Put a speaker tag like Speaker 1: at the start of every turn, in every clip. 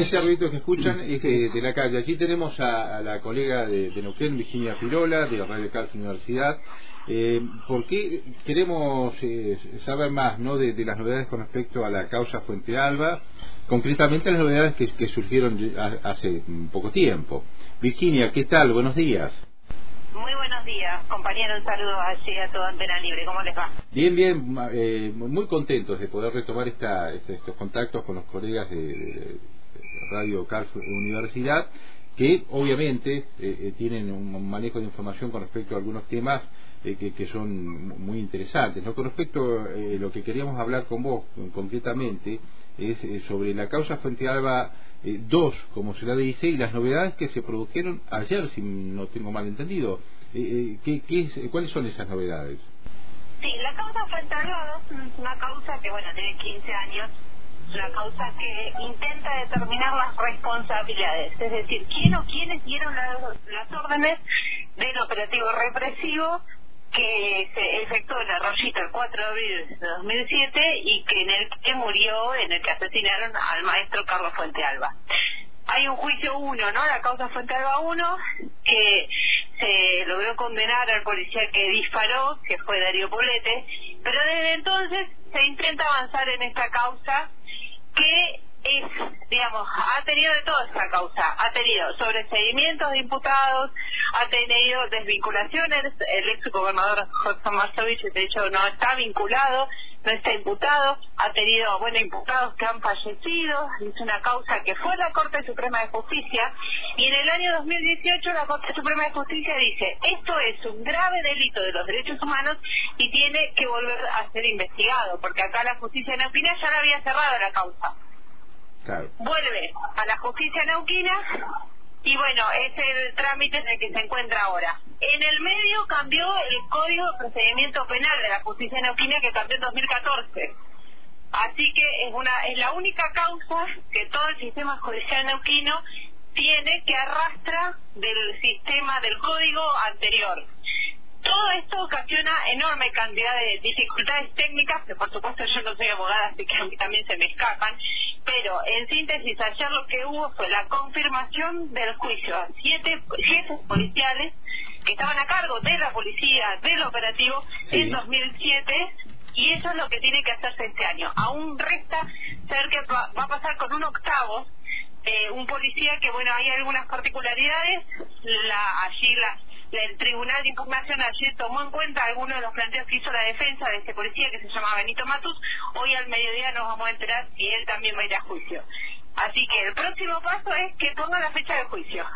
Speaker 1: ese ruido que escuchan es de la calle. Allí tenemos a, la colega de, de, Neuquén, Virginia Pirola, de Radio Calcio Universidad. Eh, ¿Por qué queremos eh, saber más ¿no? De, las novedades con respecto a la causa Fuente Alba? Concretamente las novedades que, surgieron hace poco tiempo. Virginia, ¿qué tal? Buenos días.
Speaker 2: Muy buenos días, compañero. Un saludo allí a toda Antena Libre. ¿Cómo les va?
Speaker 1: Bien, bien. Eh, muy contentos de poder retomar esta, estos contactos con los colegas de, Radio Carso Universidad, que obviamente eh, eh, tienen un manejo de información con respecto a algunos temas que, que, son muy interesantes. ¿no? Con respecto a lo que queríamos hablar con vos concretamente es sobre la causa Fuente Alba eh, dos, como se la dice, y las novedades que se produjeron ayer, si no tengo mal entendido. Eh, eh ¿qué, ¿Cuáles son esas novedades?
Speaker 2: Sí, la causa Fuente es una causa que, bueno, tiene 15 años, una causa que intenta determinar las responsabilidades, es decir, quién o quiénes dieron las, órdenes del operativo represivo que se efectuó en Arroyito el 4 de abril de 2007 y que en el que murió, en el que asesinaron al maestro Carlos Fuente Alba. Hay un juicio 1, ¿no? La causa Fuente Alba 1, que se logró condenar al policía que disparó, que fue Darío Polete, pero desde entonces se intenta avanzar en esta causa que es, digamos, ha tenido de toda esta causa, ha tenido sobreseguimientos de imputados, ha tenido desvinculaciones, el ex gobernador José Marsovich de hecho no está vinculado, no está imputado, ha tenido, bueno, imputados que han fallecido, es una causa que fue la Corte Suprema de Justicia y en el año 2018 la Corte Suprema de Justicia dice, esto es un grave delito de los derechos humanos y tiene que volver a ser investigado, porque acá la justicia en Opina ya la había cerrado la causa. Vuelve a la justicia neuquina y bueno, es el trámite en el que se encuentra ahora. En el medio cambió el Código de Procedimiento Penal de la Justicia Neuquina que cambió en 2014. Así que es una es la única causa que todo el sistema judicial neuquino tiene que arrastra del sistema del código anterior. Todo esto ocasiona enorme cantidad de dificultades técnicas, que por supuesto yo no soy abogada, así que a mí también se me escapan, pero en síntesis ayer lo que hubo fue la confirmación del juicio a siete jefes policiales que estaban a cargo de la policía, del operativo en 2007 y eso es lo que tiene que hacerse este año. Aún resta ser que va, a pasar con un octavo, eh, un policía que, bueno, hay algunas particularidades, la, allí la, el Tribunal de Impugnación ayer tomó en cuenta algunos de los planteos que hizo la defensa de este policía que se llama Benito Matus. Hoy al mediodía nos vamos a enterar si él también va a ir a juicio. Así que el próximo paso es que ponga la fecha de juicio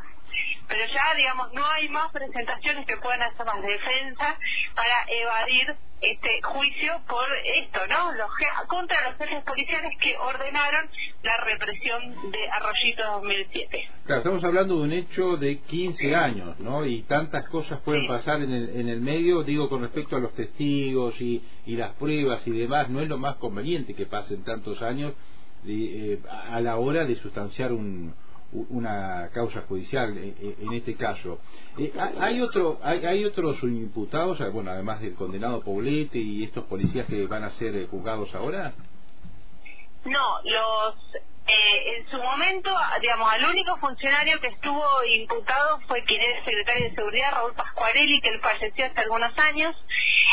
Speaker 2: pero ya, digamos, no hay más presentaciones que puedan hacer las defensas para evadir este juicio por esto, ¿no? Los, contra los jefes policiales que ordenaron la represión de Arroyito 2007.
Speaker 1: Claro, estamos hablando de un hecho de 15 años, ¿no? Y tantas cosas pueden pasar en el, en el medio, digo, con respecto a los testigos y, y las pruebas y demás, no es lo más conveniente que pasen tantos años eh, a la hora de sustanciar un, una causa judicial eh, eh, en este caso. Eh, ¿Hay otro hay, hay otros imputados, bueno, además del condenado Poblete y estos policías que van a ser juzgados ahora?
Speaker 2: No, los eh, en su momento, digamos, al único funcionario que estuvo imputado fue quien era secretario de Seguridad, Raúl Pascuarelli, que él falleció hace algunos años.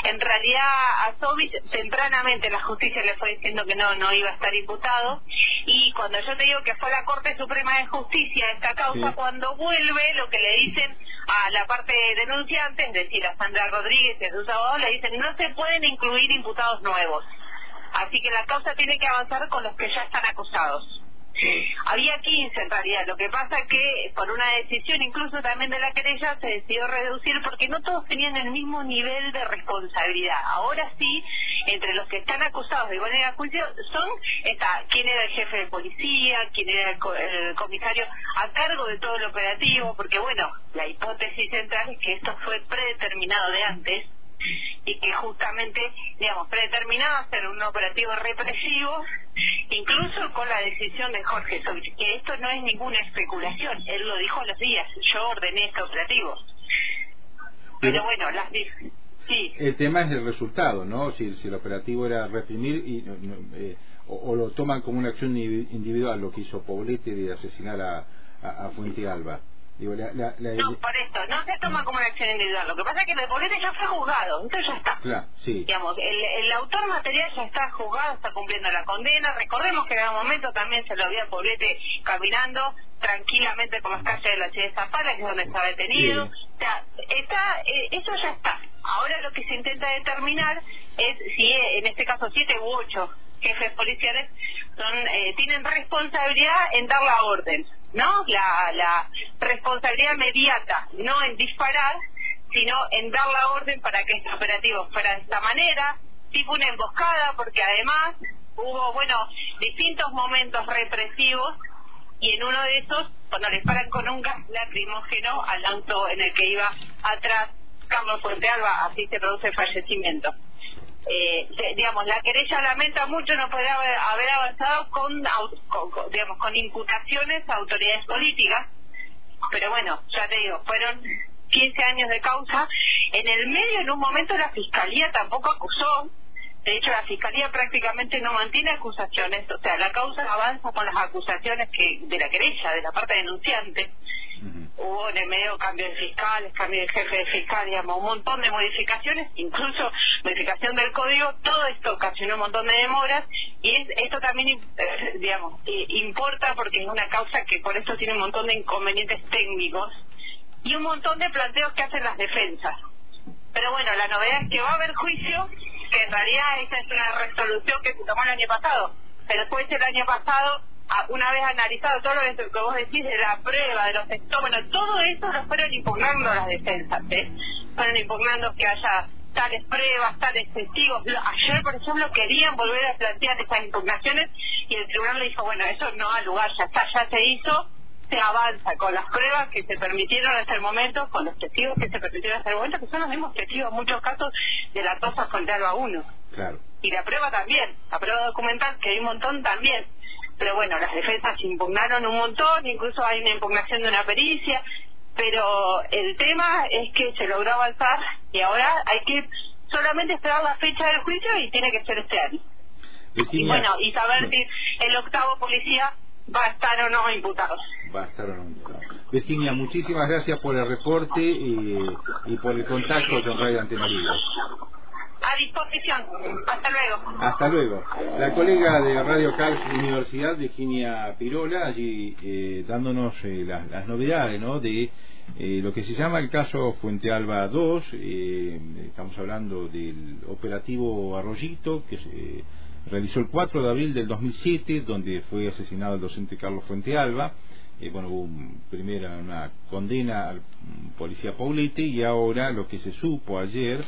Speaker 2: En realidad, a Sobis tempranamente la justicia le fue diciendo que no, no iba a estar imputado. Y cuando yo te digo que fue la Corte Suprema de Justicia esta causa, cuando vuelve, lo que le dicen a la parte denunciante, es decir, a Sandra Rodríguez y a sus abogados, le dicen no se pueden incluir imputados nuevos. Así que la causa tiene que avanzar con los que ya están acusados. Había 15 en realidad, lo que pasa que por una decisión incluso también de la querella se decidió reducir porque no todos tenían el mismo nivel de responsabilidad. Ahora sí, entre los que están acusados de igual a juicio son está quién era el jefe de policía, quién era el, comisario a cargo de todo el operativo, porque bueno, la hipótesis central es que esto fue predeterminado de antes y que justamente, digamos, predeterminado ser un operativo represivo, incluso con la decisión de Jorge Sovich, que esto no es ninguna especulación, él lo dijo a los días, yo ordené este operativo. Pero, bueno, las
Speaker 1: sí. El tema es el resultado, ¿no? Si, si el operativo era reprimir y... Eh, o, lo toman como una acción individual lo que hizo Poblete de asesinar a, a, Fuente Alba.
Speaker 2: Digo, la, no, por esto, no se toma como una acción individual. Lo que pasa es que el Poblete ya fue juzgado, entonces ya está.
Speaker 1: Claro, sí.
Speaker 2: Digamos, el, el, autor material ya está juzgado, está cumpliendo la condena. Recordemos que en algún momento también se lo había Poblete caminando tranquilamente por las calles de la ciudad de Zapala, que es donde está detenido. O sea, está, eh, eso ya está. Ahora lo que se intenta determinar es si en este caso siete u ocho jefes policiales son eh, tienen responsabilidad en dar la orden, ¿no? La, la responsabilidad inmediata, no en disparar, sino en dar la orden para que este operativo fuera de esta manera, tipo una emboscada, porque además hubo, bueno, distintos momentos represivos y en uno de esos, cuando le paran con un gas lacrimógeno al auto en el que iba atrás Carlos Fuente Alba, así se produce el fallecimiento. Eh, digamos, la querella lamenta mucho no poder haber avanzado con, digamos, con imputaciones a autoridades políticas, pero bueno, ya te digo, fueron 15 años de causa. En el medio, en un momento, la fiscalía tampoco acusó, de hecho, la Fiscalía prácticamente no mantiene acusaciones, o sea, la causa avanza con las acusaciones que de la querella, de la parte denunciante. Hubo el medio cambio de fiscales, cambio de jefe de fiscal, digamos, un montón de modificaciones, incluso modificación del código, todo esto ocasionó un montón de demoras y esto también, eh, digamos, importa porque es una causa que por eso tiene un montón de inconvenientes técnicos y un montón de planteos que hacen las defensas. Pero bueno, la novedad es que va a haber juicio que en realidad esa es una resolución que se tomó el año pasado, pero después el año pasado, una vez analizado todo lo que vos decís de la prueba, de los testómenos, todo eso lo fueron impugnando las defensas, ¿eh? fueron impugnando que haya tales pruebas, tales testigos. Ayer, por ejemplo, querían volver a plantear esas impugnaciones y el tribunal le dijo, bueno, eso no ha lugar, ya está, ya se hizo, se avanza con las pruebas que se permitieron hasta el momento, con los testigos que se permitieron hasta el momento, que son los mismos testigos en muchos casos de la cosa contra Alba 1.
Speaker 1: Claro.
Speaker 2: Y la prueba también, la prueba documental, que hay un montón también. Pero bueno, las defensas impugnaron un montón, incluso hay una impugnación de una pericia, pero el tema es que se logró avanzar y ahora hay que solamente esperar la fecha del juicio y tiene que ser este año. Y bueno, y saber si el octavo policía va a estar o no imputado.
Speaker 1: Va a estar o no imputado. Virginia, muchísimas gracias por el reporte y, y por el contacto con Radio Libre.
Speaker 2: A disposición. Hasta luego.
Speaker 1: Hasta luego. La colega de Radio Cal Universidad, Virginia Pirola, allí eh, dándonos eh, las, novedades ¿no? de eh, lo que se llama el caso Fuente Alba 2. estamos hablando del operativo Arroyito, que realizó el 4 de abril del 2007, donde fue asesinado el docente Carlos Fuente Alba. Eh, bueno, hubo primero una condena al policía Paulete y ahora lo que se supo ayer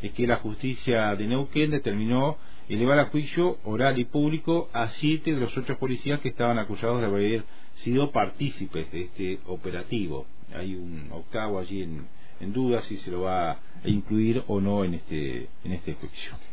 Speaker 1: es que la justicia de Neuquén determinó elevar a juicio oral y público a siete de los ocho policías que estaban acusados de haber sido partícipes de este operativo. Hay un octavo allí en, en duda si se lo va a incluir o no en este, en este juicio.